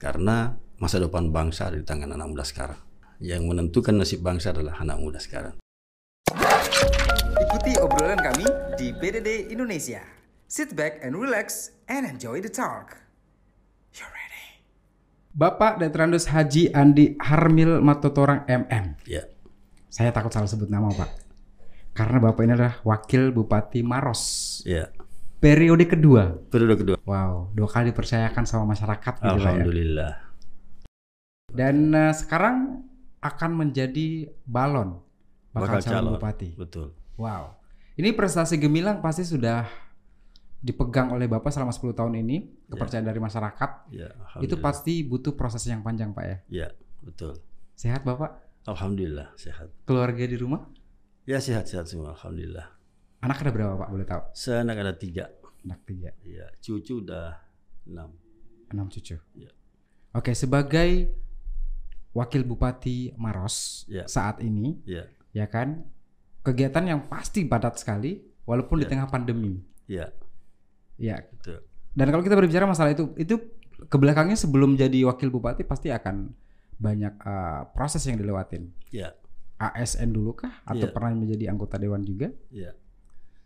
Karena masa depan bangsa ada di tangan anak muda sekarang. Yang menentukan nasib bangsa adalah anak muda sekarang. Ikuti obrolan kami di BDD Indonesia. Sit back and relax and enjoy the talk. You ready? Bapak Detrandos Haji Andi Harmil Matotorang MM. Ya, Saya takut salah sebut nama Pak. Karena Bapak ini adalah Wakil Bupati Maros. ya. Periode kedua. Periode kedua. Wow, dua kali dipercayakan sama masyarakat gitu ya. Alhamdulillah. Dan eh, sekarang akan menjadi balon bakal, Bakal calon calon. bupati. Betul. Wow. Ini prestasi gemilang pasti sudah dipegang oleh Bapak selama 10 tahun ini, kepercayaan dari masyarakat. Ya, Itu pasti butuh proses yang panjang, Pak ya. Ya, betul. Sehat Bapak? Alhamdulillah sehat. Keluarga di rumah? Ya sehat-sehat semua. Alhamdulillah. Anak ada berapa Pak? Boleh tahu? Saya anak ada tiga. Anak tiga. Ya, cucu udah enam. Enam cucu. Ya. Oke, sebagai wakil bupati Maros Ya. saat ini, Ya, ya kan, kegiatan yang pasti padat sekali, walaupun di Ya. tengah pandemi. ya, Ya. betul. Dan kalau kita berbicara masalah itu, itu ke belakangnya sebelum jadi wakil bupati pasti akan banyak uh, proses yang dilewatin. Ya, ASN dulu kah? Atau Ya. pernah menjadi anggota dewan juga? ya.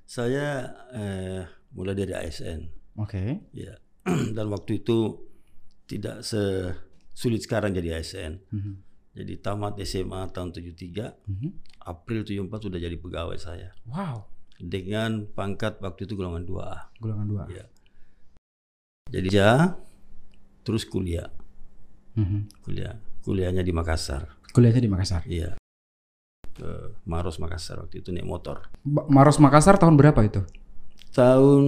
Saya eh, mulai dari ASN. Oke. Ya. Dan waktu itu tidak sesulit sekarang jadi ASN. Mhm. Jadi tamat SMA tahun 73, Mhm. April 74 sudah jadi pegawai saya. Wow, Dengan pangkat waktu itu golongan 2A. golongan dua. Ya. Jadi ya terus kuliah. Mhm. Kuliah. Kuliahnya di Makassar. Kuliahnya di Makassar. Iya. Ke Maros Makassar waktu itu naik motor. Ba- Maros Makassar tahun berapa itu? Tahun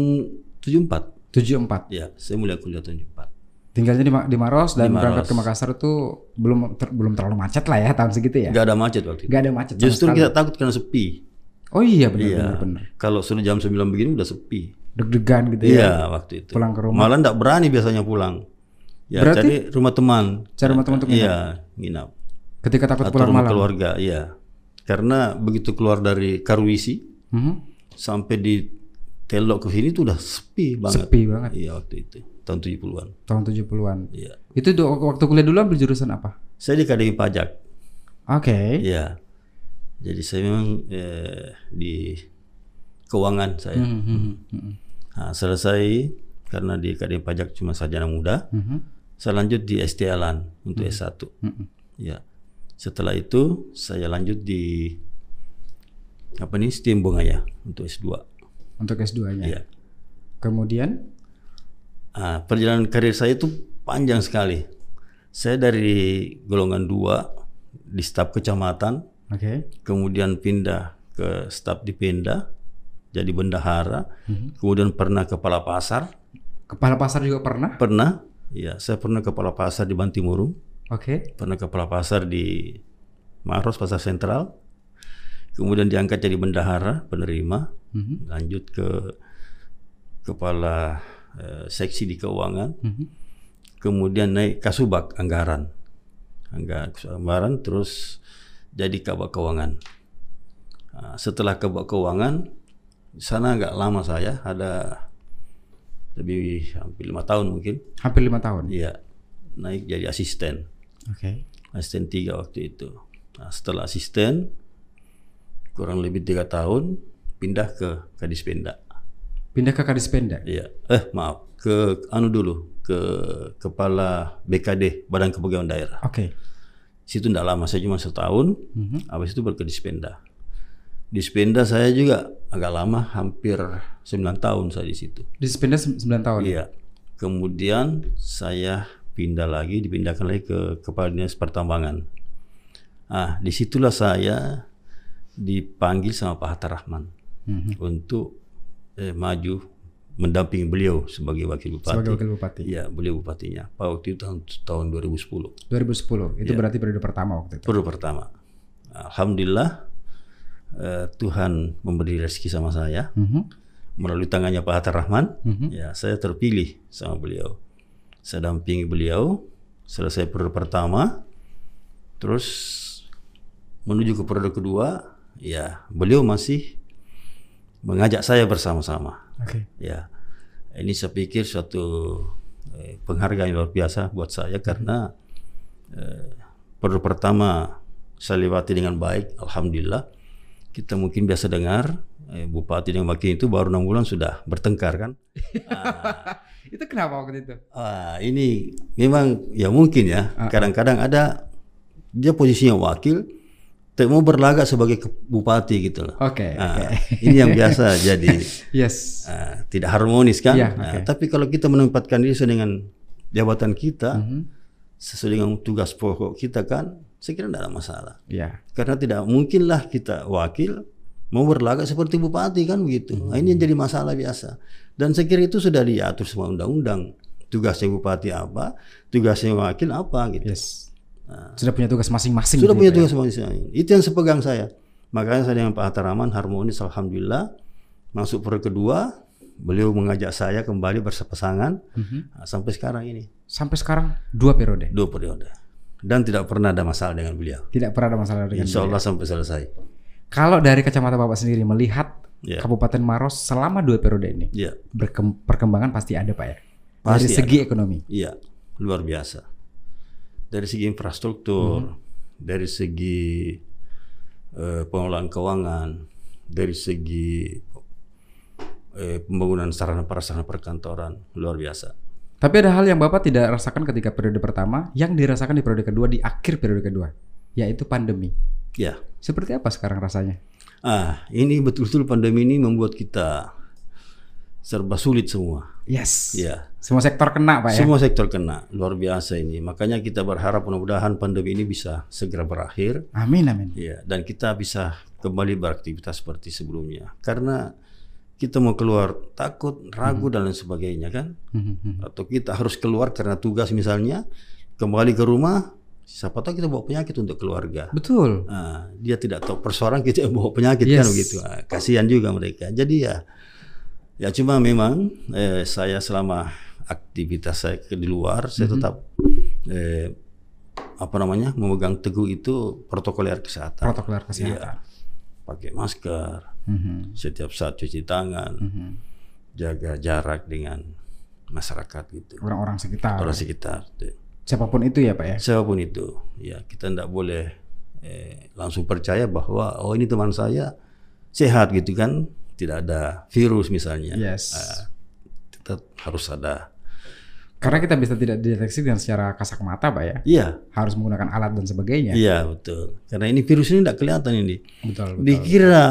74. 74. Ya, saya mulai kuliah tahun 74. Tinggalnya di, Ma- di Maros dan Di Maros. berangkat ke Makassar itu belum ter- belum terlalu macet lah ya tahun segitu ya. Nggak ada macet waktu itu. Nggak ada macet. Justru sekali. kita takut karena sepi. Oh iya benar Iya. benar benar. Kalau sudah jam 9 begini udah sepi. Deg-degan gitu Iya, ya. waktu itu. Pulang ke rumah. Malah nggak berani biasanya pulang. Ya, Berarti- cari rumah teman. Cari rumah teman untuk? Iya, nginap. Ketika takut Atau pulang rumah malam. keluarga, iya. Karena begitu keluar dari Karwisi Mhm. sampai di Telok ke sini tuh udah sepi banget. Sepi banget. Iya, waktu itu. Tahun 70-an. Tahun 70-an. Iya. Itu waktu kuliah dulu ambil jurusan apa? Saya di Akademi Pajak. Oke. Iya. Jadi saya memang eh, di keuangan saya. Mhm, mhm. Nah, selesai karena di Akademi Pajak cuma sarjana muda, Mhm. saya lanjut di ST Alan untuk S1. Mhm. Ya. Setelah itu saya lanjut di apa nih STIM Bongaya untuk S2. Untuk S2-nya. Iya. Kemudian Ah, perjalanan karir saya itu panjang sekali. Saya dari golongan 2 di staf kecamatan, oke. kemudian pindah ke staf di Pemda, jadi bendahara, Mhm. kemudian pernah kepala pasar, Kepala pasar juga pernah? pernah, ya saya pernah kepala pasar di Bantimurung, Oke. pernah kepala pasar di Maros Pasar Sentral, kemudian diangkat jadi bendahara penerima, Mhm. lanjut ke kepala eh, seksi di keuangan, Mhm. kemudian naik kasubag anggaran, anggaran anggaran terus jadi kabak keuangan. Nah, setelah kabak keuangan, di sana agak lama saya, ada lebih hampir lima tahun mungkin. Hampir lima tahun. Iya, naik jadi asisten, Oke. asisten tiga waktu itu. Nah, setelah asisten, kurang lebih tiga tahun, pindah ke Kadis Pemda. Pindah ke Kadis Pemda. Iya, eh maaf, ke anu dulu, ke kepala BKD Badan Kepegawaian Daerah. Oke. Situ tidak lama, saya cuma setahun. Mhm. Habis itu baru ke Dispenda. Dispenda saya juga agak lama, hampir 9 tahun saya di situ. Di Pemda 9 tahun. Iya. Kemudian saya pindah lagi, dipindahkan lagi ke Kepala Dinas Pertambangan. Ah, di situlah saya dipanggil sama Pak Hatta Rahman Mhm. untuk eh, maju mendampingi beliau sebagai wakil bupati. Sebagai wakil bupati. Iya, beliau bupatinya. Pak waktu itu tahun, tahun 2010. 2010. Itu berarti periode pertama waktu itu. Periode pertama. Alhamdulillah eh, Tuhan memberi rezeki sama saya Mhm. melalui tangannya Pak Hatta Rahman. Mhm. Ya, saya terpilih sama beliau. Saya dampingi beliau selesai periode pertama. Terus menuju ke periode kedua, ya beliau masih mengajak saya bersama-sama. Oke. Ya, ini saya pikir suatu eh, penghargaan yang luar biasa buat saya karena eh, periode pertama saya lewati dengan baik, alhamdulillah. Kita mungkin biasa dengar eh, bupati dengan wakil itu baru enam bulan sudah bertengkar kan? Itu kenapa waktu itu? Ah, ini memang ya mungkin ya. Kadang-kadang ada dia posisinya wakil, tapi mau berlagak sebagai bupati gitu loh. Oke, Ah, oke. Ini yang biasa jadi Yes. ah, tidak harmonis kan. Iya, Ah, oke. tapi kalau kita menempatkan diri sesuai dengan jabatan kita, Mhm. sesuai dengan tugas pokok kita kan, saya kira tidak ada masalah. Iya. Karena tidak mungkinlah kita wakil mau berlagak seperti bupati kan begitu. Nah, ini yang jadi masalah biasa. Dan saya kira itu sudah diatur semua undang-undang. Tugasnya bupati apa, tugasnya wakil apa gitu. Yes. Sudah punya tugas masing-masing. Sudah gitu punya ya. tugas masing-masing. Itu yang sepegang saya. Makanya saya dengan Pak Hatta Rahman harmonis alhamdulillah. Masuk periode kedua, beliau mengajak saya kembali bersepasangan Nah, sampai sekarang ini Sampai sekarang dua periode. dua periode. Dan tidak pernah ada masalah dengan beliau. Tidak pernah ada masalah dengan Insya Allah sampai selesai. Kalau dari kacamata Bapak sendiri melihat Ya. Kabupaten Maros selama dua periode ini, Iya. berkem- perkembangan pasti ada Pak ya. Pasti dari segi ekonomi. Iya, luar biasa. Dari segi infrastruktur, dari segi eh, pengelolaan keuangan, dari segi eh, pembangunan sarana prasarana perkantoran, luar biasa. Tapi ada hal yang Bapak tidak rasakan ketika periode pertama, yang dirasakan di periode kedua di akhir periode kedua, yaitu pandemi. Ya, Seperti apa sekarang rasanya? ah ini betul-betul pandemi ini membuat kita serba sulit semua. Yes. Ya, Semua sektor kena Pak ya. semua sektor kena, luar biasa ini. Makanya kita berharap mudah-mudahan pandemi ini bisa segera berakhir. Amin amin. Ya, dan kita bisa kembali beraktivitas seperti sebelumnya. Karena kita mau keluar takut, ragu dan lain sebagainya kan? Mhm. Atau kita harus keluar karena tugas misalnya, kembali ke rumah, siapa tahu kita bawa penyakit untuk keluarga. Betul. Nah, dia tidak tahu persoalan kita yang bawa penyakit Yes. kan begitu. Ah, kasihan juga mereka. Jadi ya, ya cuma memang eh, saya selama aktivitas saya ke di luar, saya tetap eh, apa namanya memegang teguh itu protokoler kesehatan. Protokol kesehatan. Iya. Pakai masker, Mhm. setiap saat cuci tangan, Mhm. jaga jarak dengan masyarakat gitu. Orang-orang sekitar. Orang sekitar. Tuh. Siapa pun itu ya Pak ya. Siapa pun itu, ya kita tidak boleh eh, langsung percaya bahwa oh ini teman saya sehat gitu kan, tidak ada virus misalnya. Yes. Ah, tetap harus ada. Karena kita bisa tidak dideteksi dengan secara kasat mata Pak ya. Iya, Harus menggunakan alat dan sebagainya. iya betul. Karena ini virus ini tidak kelihatan ini. Betul, betul. Dikira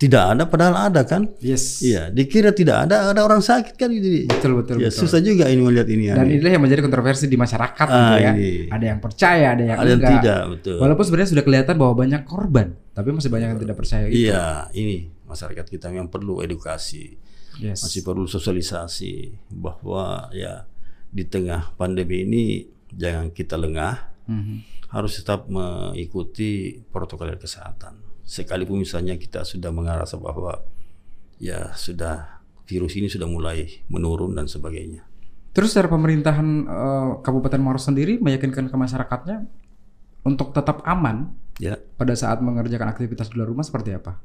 tidak ada, padahal ada kan? Yes. Iya, dikira tidak ada, ada orang sakit kan gitu. Betul betul ya, betul. susah juga ini melihat ini. Dan inilah yang menjadi kontroversi di masyarakat Ah, gitu ya. ini. Ada yang percaya, ada yang ada yang enggak. tidak, betul. Walaupun sebenarnya sudah kelihatan bahwa banyak korban, tapi masih banyak yang tidak percaya itu. Iya, ini masyarakat kita yang perlu edukasi. Yes. masih perlu sosialisasi bahwa ya di tengah pandemi ini jangan kita lengah, Mhm. harus tetap mengikuti protokol kesehatan. Sekalipun misalnya kita sudah mengarasa bahwa ya sudah virus ini sudah mulai menurun dan sebagainya. Terus dari pemerintahan eh, Kabupaten Maros sendiri meyakinkan ke masyarakatnya untuk tetap aman Ya, pada saat mengerjakan aktivitas di luar rumah seperti apa?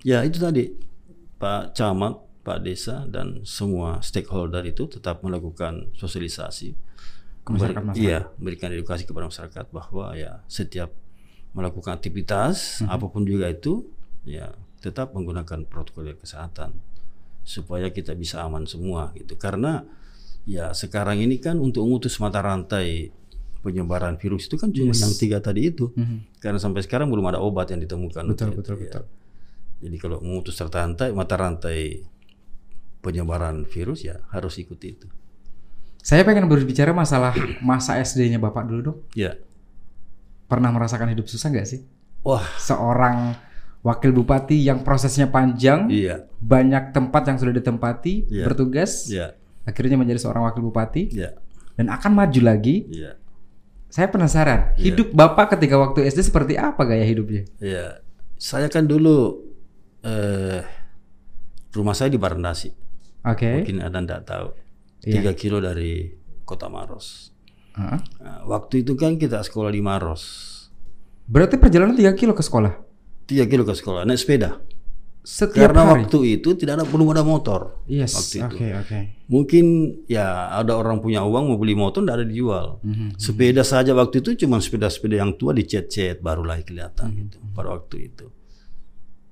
ya itu tadi Pak Camat, Pak Desa dan semua stakeholder itu tetap melakukan sosialisasi Ke masyarakat Iya, berikan edukasi kepada masyarakat bahwa ya setiap melakukan aktivitas apa pun juga itu ya tetap menggunakan protokol kesehatan supaya kita bisa aman semua gitu. Karena ya sekarang ini kan untuk memutus mata rantai penyebaran virus itu kan cuma yang tiga tadi itu. Karena sampai sekarang belum ada obat yang ditemukan. Betul, betul, itu, ya. betul. Jadi kalau memutus rantai mata rantai penyebaran virus ya harus ikuti itu. Saya pengen berbicara masalah masa SD-nya Bapak dulu dong. Ya. Pernah merasakan hidup susah nggak sih? Wah, Seorang wakil bupati yang prosesnya panjang, iya. banyak tempat yang sudah ditempati, Iya. bertugas, Iya. akhirnya menjadi seorang wakil bupati Iya. dan akan maju lagi. Iya. Saya penasaran, Iya. hidup Bapak ketika waktu SD seperti apa gaya hidupnya? Iya. Saya kan dulu eh rumah saya di Barandasi. Oke. Mungkin Anda tidak tahu. Iya. Tiga kilo dari Kota Maros. Nah, waktu itu kan kita sekolah di Maros. Berarti perjalanan 3 kilo ke sekolah. Tiga kilo ke sekolah naik sepeda. Setiap Karena hari. waktu itu tidak ada belum ada motor. Yes. waktu Oke, itu. oke. Mungkin ya ada orang punya uang mau beli motor tidak ada dijual. Mhm. Sepeda saja waktu itu cuma sepeda-sepeda yang tua dicet-cet barulah kelihatan Mhm. gitu pada waktu itu.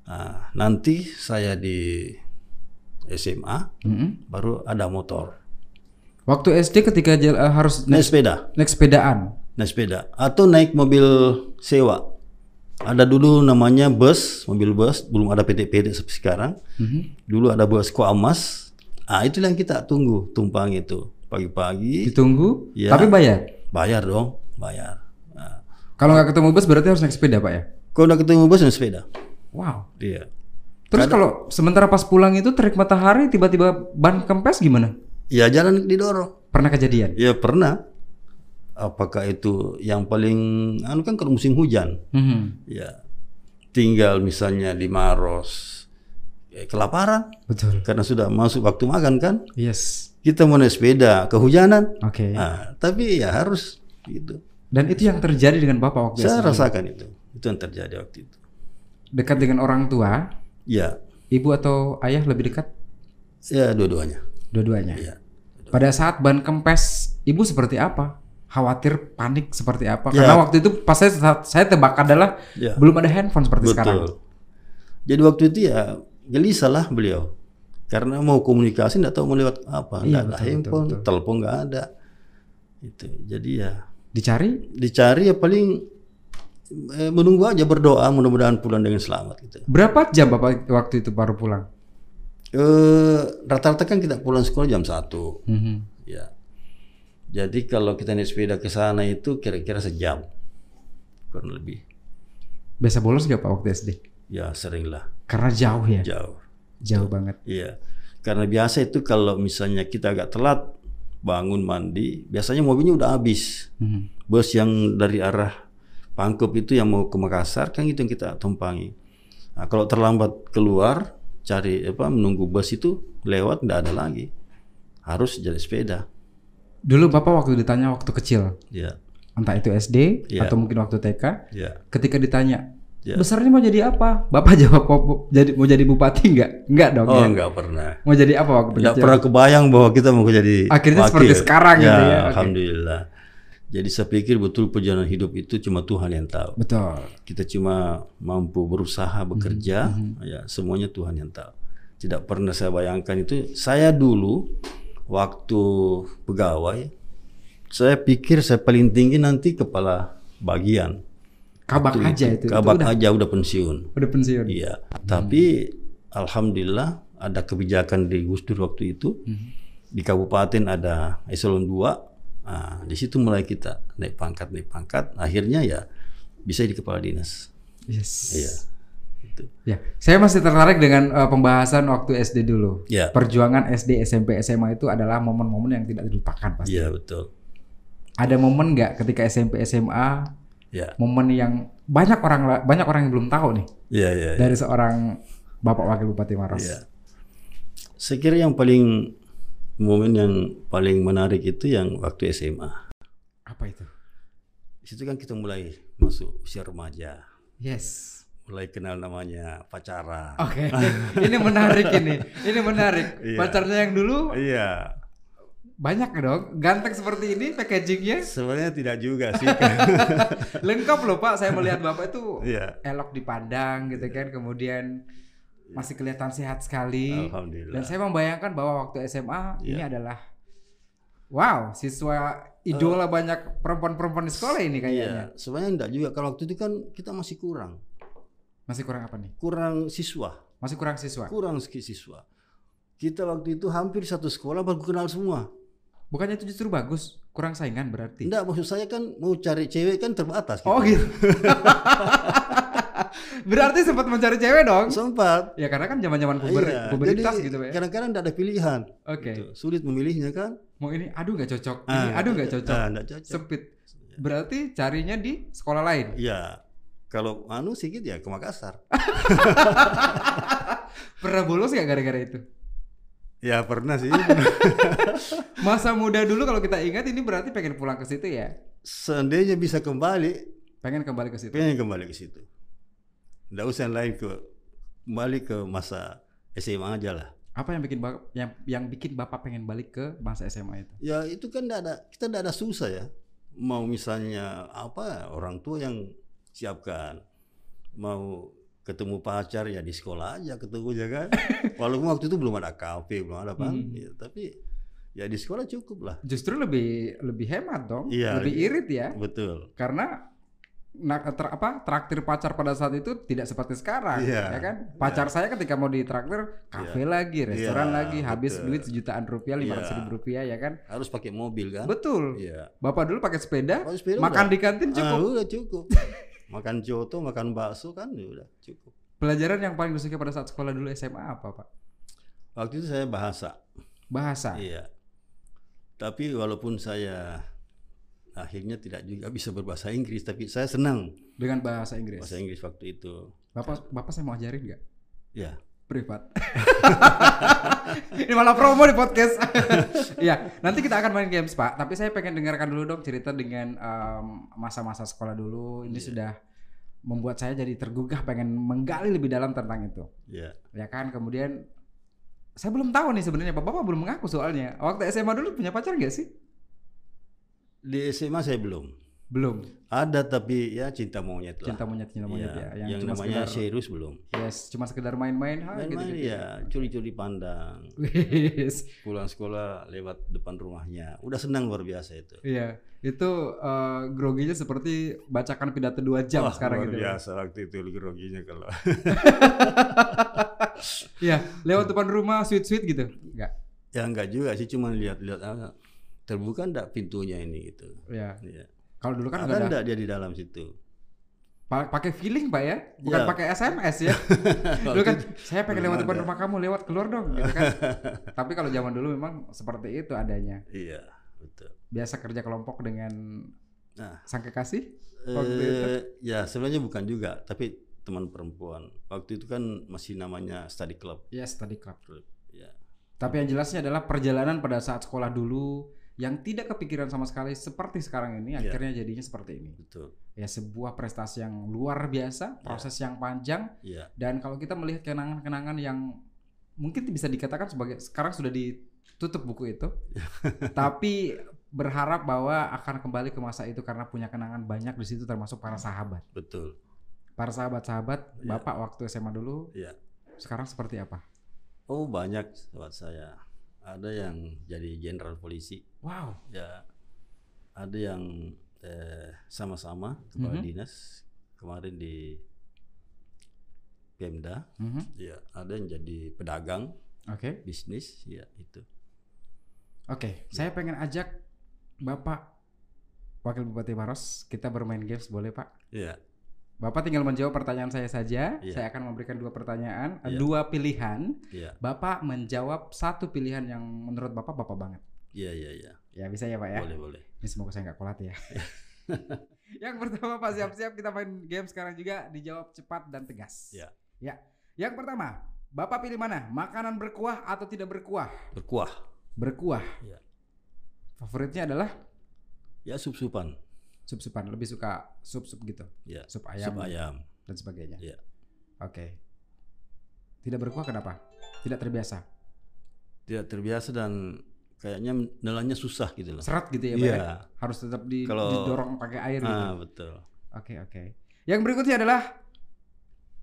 Nah, nanti saya di SMA Mhm. baru ada motor. Waktu SD ketika eh, harus Naik naik, sepeda, naik sepedaan. naik sepeda atau naik mobil sewa. Ada dulu namanya bus, mobil bus, belum ada PT-PT seperti sekarang. Mhm. Dulu ada bus Koamas. Ah, itu yang kita tunggu tumpang itu pagi-pagi Ditunggu, Iya. tapi bayar. bayar dong, bayar. Nah, Kalau nggak ketemu bus berarti harus naik sepeda, Pak ya? kalau udah ketemu bus naik sepeda. Wow. Iya. Terus kalau sementara pas pulang itu terik matahari tiba-tiba ban kempes gimana? Ya jalan didorong. Pernah kejadian? Ya pernah. Apakah itu yang paling anu kan kalau musim hujan. Mhm. Ya. Tinggal misalnya di Maros ya, kelaparan Betul. karena sudah masuk waktu makan kan. Yes. Kita mau naik sepeda kehujanan. Oke. Nah, tapi ya harus gitu. Dan itu yang terjadi dengan Bapak waktu Saya SD. rasakan itu. Itu yang terjadi waktu itu. Dekat dengan orang tua, Ya, ibu atau ayah lebih dekat? ya dua-duanya. Dua-duanya. Ya. Pada saat ban kempes, ibu seperti apa? Khawatir, panik seperti apa? Ya. Karena waktu itu pas saya saya tebak adalah Ya. belum ada handphone seperti sekarang. Betul. Jadi waktu itu ya gelisah lah beliau. Karena mau komunikasi nggak tahu mau lewat apa. Iya, Nggak ada handphone, betul, betul. telepon nggak ada. Itu. Jadi ya Dicari? dicari ya paling eh, menunggu aja berdoa mudah-mudahan pulang dengan selamat gitu. Berapa jam Bapak waktu itu baru pulang? Eh rata-rata kan kita pulang sekolah jam 1. Mhm. Ya. Jadi kalau kita naik sepeda ke sana itu kira-kira sejam. Kurang lebih. Biasa bolos gak Pak waktu SD? Ya sering lah. Karena jauh ya, Jauh. jauh banget. Iya. Karena biasa itu kalau misalnya kita agak telat bangun mandi, biasanya mobilnya udah habis. Mhm. Bus yang dari arah Pangkep itu yang mau ke Makassar kan itu yang kita tumpangi. Nah, kalau terlambat keluar cari apa menunggu bus itu lewat nggak ada lagi. Harus jadi sepeda. Dulu Bapak waktu ditanya waktu kecil, Ya. entah itu SD Iya. atau mungkin waktu TK, Ya. ketika ditanya Ya. besarnya mau jadi apa? Bapak jawab "Mau- jadi mau jadi bupati nggak? Nggak dong. Oh ya? nggak pernah. Mau jadi apa waktu Nggak kecil? pernah kebayang bahwa kita mau jadi Akhirnya wakil. seperti sekarang gitu ya. Alhamdulillah. Jadi saya pikir betul perjalanan hidup itu cuma Tuhan yang tahu. Betul. Kita cuma mampu berusaha bekerja, Mhm, ya semuanya Tuhan yang tahu. Tidak pernah saya bayangkan itu. Saya dulu waktu pegawai, saya pikir saya paling tinggi nanti kepala bagian. Kabak Waktu aja itu. itu Kabak udah, aja udah pensiun. udah pensiun. Iya. Tapi alhamdulillah ada kebijakan di Gus Dur waktu itu. Mhm. Di kabupaten ada eselon 2. Nah, di situ mulai kita naik pangkat naik pangkat. Akhirnya ya bisa di kepala dinas. Yes. Iya. Itu. Ya, saya masih tertarik dengan eh, pembahasan waktu SD dulu. Ya. Perjuangan SD, SMP, SMA itu adalah momen-momen yang tidak dilupakan pasti. Iya betul. Ada momen nggak ketika SMP, SMA, Ya. momen yang banyak orang banyak orang yang belum tahu nih Iya iya. iya. dari seorang Bapak Wakil Bupati Maros. Iya. Saya kira yang paling momen yang paling menarik itu yang waktu SMA. Apa itu? Di situ kan kita mulai masuk usia remaja, Yes. mulai kenal namanya pacaran. Oke, ini menarik ini. Ini menarik. Iya. Pacarnya yang dulu Iya. banyak dong, ganteng seperti ini packagingnya Sebenarnya tidak juga sih. lengkap loh Pak. Saya melihat Bapak itu Iya. elok dipandang gitu kan, kemudian masih kelihatan sehat sekali. Alhamdulillah. Dan saya membayangkan bahwa waktu SMA ini Iya. adalah wow, siswa idola banyak perempuan-perempuan di sekolah ini kayaknya. Iya, sebenarnya enggak juga. Kalau waktu itu kan kita masih kurang. Masih kurang apa nih? Kurang siswa. Masih kurang siswa. Kurang siswa. Kita waktu itu hampir satu sekolah baru kenal semua. Bukannya itu justru bagus, kurang saingan berarti. Enggak, maksud saya kan mau cari cewek kan terbatas. Oh gitu. berarti sempat mencari cewek dong? Sempat. Ya karena kan zaman-zaman puber, Iya, puberitas jadi gitu ya. Kadang-kadang enggak ada pilihan. Oke. Gitu. Sulit memilihnya kan? Mau ini aduh nggak cocok. Ah, ini aduh nggak cocok. Ah, cocok. Sempit. Berarti carinya di sekolah lain. Iya. Kalau anu sedikit ya ke Makassar. Pernah bolos nggak gara-gara itu? ya pernah sih. Masa muda dulu kalau kita ingat ini berarti pengen pulang ke situ ya. Seandainya bisa kembali, Pengen kembali ke situ. pengen kembali ke situ. Enggak usah yang lain ke kembali ke masa SMA aja lah. Apa yang bikin Bapak, yang yang bikin Bapak pengen balik ke masa SMA itu? Ya itu kan tidak ada kita tidak ada susah ya. Mau misalnya apa orang tua yang siapkan. Mau ketemu pacar ya di sekolah aja ketemu ya kan. Walaupun waktu itu belum ada kafe, belum ada apa. Hmm. Ya, tapi ya di sekolah cukup lah. Justru lebih lebih hemat dong, Iya, lebih iya. irit ya. Betul. Karena ter- apa traktir pacar pada saat itu tidak seperti sekarang, Iya, ya kan? Pacar saya ketika mau ditraktir kafe lagi, restoran Iya, lagi, habis betul. duit sejutaan rupiah, lima ratus Iya. ribu rupiah, ya kan? Harus pakai mobil kan? Betul. Iya. Bapak dulu pakai sepeda, sepeda makan udah. di kantin cukup. Ah, udah cukup. makan coto, makan bakso kan ya udah cukup. Pelajaran yang paling disukai pada saat sekolah dulu SMA apa, Pak? Waktu itu saya bahasa. Bahasa. Iya. Tapi walaupun saya akhirnya tidak juga bisa berbahasa Inggris, tapi saya senang Dengan bahasa Inggris. bahasa Inggris waktu itu. Bapak Bapak saya mau ajarin nggak? Ya. Privat. Ini malah promo di podcast. Iya, nanti kita akan main games Pak. Tapi saya pengen dengarkan dulu dong cerita dengan em, masa-masa sekolah dulu. Ini sudah membuat saya jadi tergugah pengen menggali lebih dalam tentang itu. Ya. Ya kan, kemudian saya belum tahu nih sebenarnya Bapak Bapak belum mengaku soalnya. Waktu SMA dulu punya pacar nggak sih? Di SMA saya belum. Belum. Ada tapi ya cinta monyet lah. Cinta monyet, cinta monyet Iya, ya. Yang, cuma namanya sekedar, serius belum. yes, cuma sekedar main-main, Main-main ya, curi-curi pandang. Wis. Pulang sekolah lewat depan rumahnya. Udah senang luar biasa itu. Iya, itu eh, groginya seperti bacakan pidato dua jam Wah, sekarang luar gitu. biasa waktu itu groginya kalau. Iya, lewat depan rumah sweet-sweet gitu. Enggak. ya enggak juga sih, cuma lihat-lihat ah, terbuka enggak pintunya ini gitu. Iya. Iya. Kalau dulu kan Ada enggak dia di dalam situ? pa- pakai feeling, Pak ya. Bukan Iya. pakai SMS ya. dulu kan saya pengen lewat depan rumah kamu, lewat keluar dong gitu kan. Tapi kalau zaman dulu memang seperti itu adanya. Iya, betul. Biasa kerja kelompok dengan Nah, sang kekasih. Waktu itu? eh, ya sebenarnya bukan juga, tapi teman perempuan. Waktu itu kan masih namanya study club. Yes, tadi club. Ya. Tapi yang jelasnya adalah perjalanan pada saat sekolah dulu yang tidak kepikiran sama sekali seperti sekarang ini Iya. akhirnya jadinya seperti ini. Betul. Ya sebuah prestasi yang luar biasa, proses yang panjang Iya. dan kalau kita melihat kenangan-kenangan yang mungkin bisa dikatakan sebagai sekarang sudah ditutup buku itu. tapi berharap bahwa akan kembali ke masa itu karena punya kenangan banyak di situ termasuk para sahabat. Betul. Para sahabat-sahabat Iya. Bapak waktu SMA dulu Iya. sekarang seperti apa? Oh, banyak sahabat saya. Ada yang jadi jenderal polisi. Wow. Ya. Ada yang eh, sama-sama kepala Mhm. dinas kemarin di Pemda. Mhm. Ya, ada yang jadi pedagang Oke. bisnis. Ya, itu. Oke, saya pengen ajak Bapak Wakil Bupati Maros kita bermain games boleh Pak? Ya. Bapak tinggal menjawab pertanyaan saya saja. Iya. Saya akan memberikan dua pertanyaan, Iya. dua pilihan. Ya. Bapak menjawab satu pilihan yang menurut Bapak Bapak banget. Iya, iya, iya. Ya bisa ya Pak ya. Boleh, boleh. Ini semoga saya nggak kolat ya. yang pertama Pak siap-siap kita main game sekarang juga dijawab cepat dan tegas. Ya. Ya. Yang pertama, Bapak pilih mana? Makanan berkuah atau tidak berkuah? Berkuah. Berkuah. Ya. Favoritnya adalah Ya, sup-supan. Sup-supan. Lebih suka sup-sup gitu. Ya. Sup ayam, Sup ayam. dan sebagainya. Ya. Oke. Tidak berkuah kenapa? Tidak terbiasa. Tidak terbiasa dan kayaknya nelannya susah gitu loh. Serat gitu ya, Pak. Iya. ya? Harus tetap di, Kalau- didorong pakai air gitu. Ah, betul. Oke, oke. Yang berikutnya adalah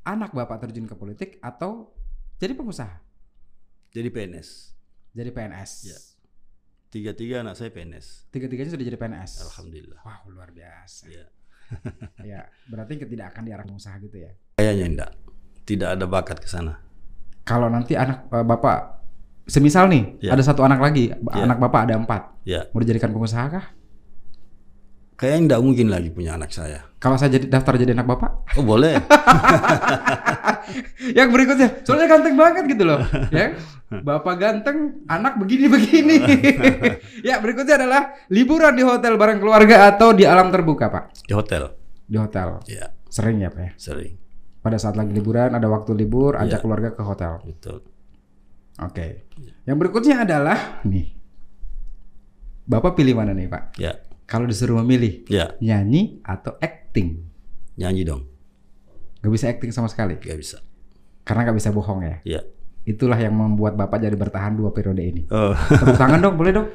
anak Bapak terjun ke politik atau jadi pengusaha, Jadi PNS. jadi PNS. Iya. Tiga-tiga anak saya PNS. Tiga-tiganya sudah jadi PNS. Alhamdulillah. Wow, luar biasa. Ya. ya, berarti tidak akan diarah pengusaha gitu ya. Kayaknya enggak. Tidak ada bakat ke sana. Kalau nanti anak eh, Bapak semisal nih Iya. ada satu anak lagi, Iya. anak Bapak ada empat, Ya. mau dijadikan pengusaha kah? Kayaknya enggak mungkin lagi punya anak saya. Kalau saya jadi daftar jadi anak Bapak? Oh, boleh. yang berikutnya soalnya ganteng banget gitu loh ya bapak ganteng anak begini begini ya berikutnya adalah liburan di hotel bareng keluarga atau di alam terbuka pak Di hotel. di hotel Ya, sering ya pak ya sering. pada saat lagi liburan ada waktu libur ajak Iya. keluarga ke hotel Betul. oke yang berikutnya adalah nih bapak pilih mana nih pak Ya. Kalau disuruh memilih Ya, nyanyi atau acting nyanyi dong. Gak bisa acting sama sekali Gak bisa. Karena nggak bisa bohong ya. Ya. Itulah yang membuat Bapak jadi bertahan dua periode ini. Oh. Tepuk tangan dong, boleh dong?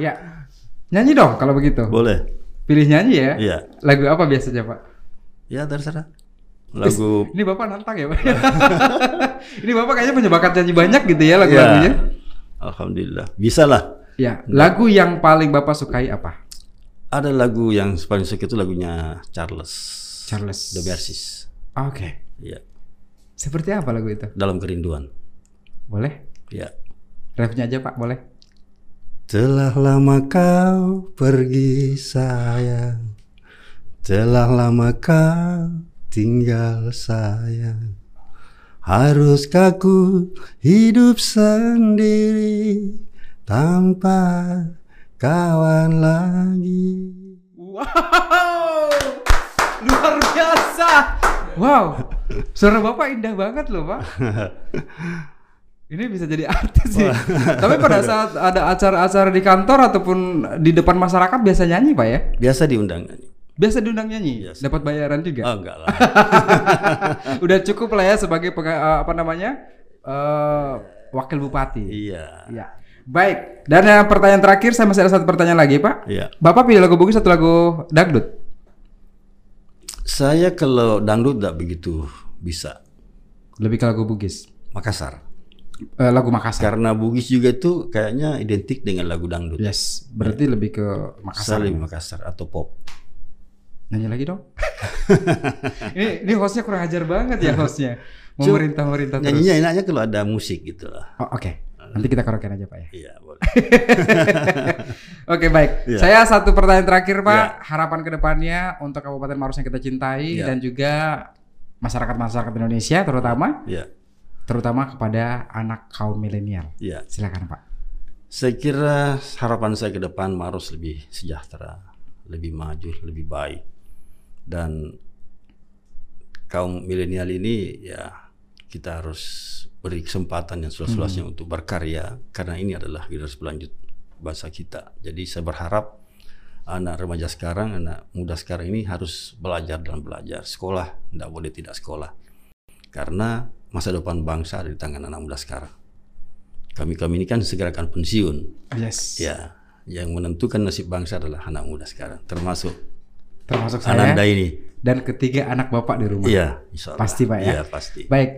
Iya. Nyanyi dong kalau begitu. Boleh. Pilih nyanyi ya. Iya. Lagu apa biasanya, Pak? Ya terserah. Lagu Ini Bapak nantang ya, Pak? ini Bapak kayaknya punya bakat nyanyi banyak gitu ya Ya. lagu-lagunya. Alhamdulillah. Bisa lah. Ya, lagu yang paling Bapak sukai apa? Ada lagu yang paling suka itu lagunya Charles. Charles. The Versis. Oke. Ya. Seperti apa lagu itu? Dalam kerinduan. Boleh? Ya. Refnya aja, Pak, boleh? Telah lama kau pergi sayang Telah lama kau tinggal sayang Haruskah ku hidup sendiri Tanpa kawan lagi Wow, luar biasa. Wow, suara bapak indah banget loh pak. Ini bisa jadi artis sih. Tapi pada saat ada acara-acara di kantor ataupun di depan masyarakat biasa nyanyi pak ya? Biasa diundang nyanyi. Biasa diundang nyanyi, Biasa. dapat bayaran juga. Oh enggak lah Udah cukup lah ya sebagai apa namanya eh, wakil bupati. Iya Iya. Baik. Dan yang pertanyaan terakhir saya masih ada satu pertanyaan lagi pak. Iya Bapak pilih lagu bugis atau lagu dangdut? Saya kalau dangdut tidak begitu bisa Lebih ke lagu bugis. Makassar Eh, lagu Makassar. Karena Bugis juga itu kayaknya identik dengan lagu dangdut Yes, berarti lebih ke Makassar. Salim Makassar atau pop Nyanyi lagi dong. ini ini hostnya kurang ajar banget ya hostnya. Memerintah merintah terus. Nyanyinya enaknya kalau ada musik gitu lah. Oh, Oke, nanti kita karaokean aja pak ya. Iya boleh. Oke baik. Iya. Saya satu pertanyaan terakhir pak. Harapan ke depannya untuk Kabupaten Maros yang kita cintai Iya. dan juga masyarakat masyarakat Indonesia terutama Iya, terutama kepada anak kaum milenial. iya. Silakan pak. Saya kira harapan saya ke depan Maros lebih sejahtera, lebih maju, lebih baik. Dan kaum milenial ini ya kita harus beri kesempatan yang seluas-luasnya untuk berkarya karena ini adalah generasi pelanjut bangsa kita. Jadi saya berharap anak remaja sekarang, anak muda sekarang ini harus belajar dan belajar. Sekolah tidak boleh tidak sekolah. Karena masa depan bangsa ada di tangan anak muda sekarang. Kami-kami ini kan segera akan pensiun. Yes. Ya, yang menentukan nasib bangsa adalah anak muda sekarang, termasuk Termasuk saya Ananda ini. dan ketiga anak bapak di rumah. Iya. Pasti, Pak, ya? Iya, pasti. Baik,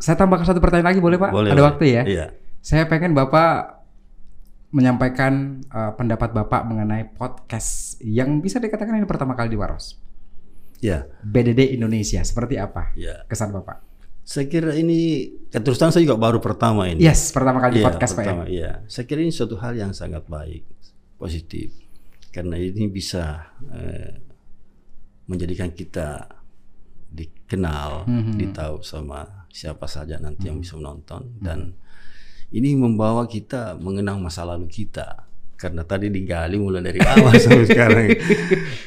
saya tambahkan satu pertanyaan lagi boleh Pak? Boleh, Ada boleh. waktu ya? Iya. Saya pengen Bapak menyampaikan uh, pendapat Bapak mengenai podcast yang bisa dikatakan ini pertama kali di Waros. Iya, BDD Indonesia, seperti apa iya. kesan Bapak? Saya kira ini terus terang saya juga baru pertama ini. Yes, pertama kali di Iya, podcast pertama, Pak ya? Iya. Saya kira ini suatu hal yang sangat baik, positif. Karena ini bisa eh, menjadikan kita dikenal, Mhm. ditahu sama siapa saja nanti yang bisa menonton Mhm. dan ini membawa kita mengenang masa lalu kita. Karena tadi digali mulai dari awal sampai sekarang.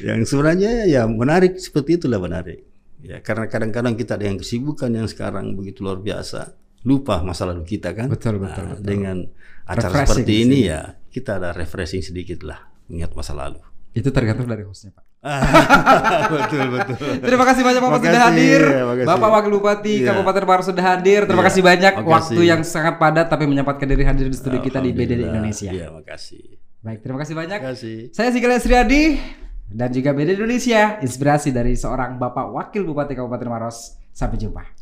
Yang sebenarnya ya menarik seperti itulah menarik. Ya, karena kadang-kadang kita ada yang kesibukan yang sekarang begitu luar biasa, lupa masa lalu kita kan. Betul, betul, Nah, betul. Dengan acara Refreshing seperti ini sini. ya kita ada refreshing sedikit lah mengingat masa lalu. Itu tergantung dari hostnya Pak. betul betul. Terima kasih banyak Bapak Makasih, sudah hadir. ya, makasih. Bapak Wakil Bupati Iya. Kabupaten Maros sudah hadir. Terima Iya, kasih banyak makasih. waktu yang sangat padat tapi menyempatkan diri hadir di studio kita di BDD. Indonesia. Iya, makasih. Baik, terima kasih banyak. Terima kasih. Saya Sigala Sriadi dan juga BD Indonesia, inspirasi dari seorang Bapak Wakil Bupati Kabupaten Maros. Sampai jumpa.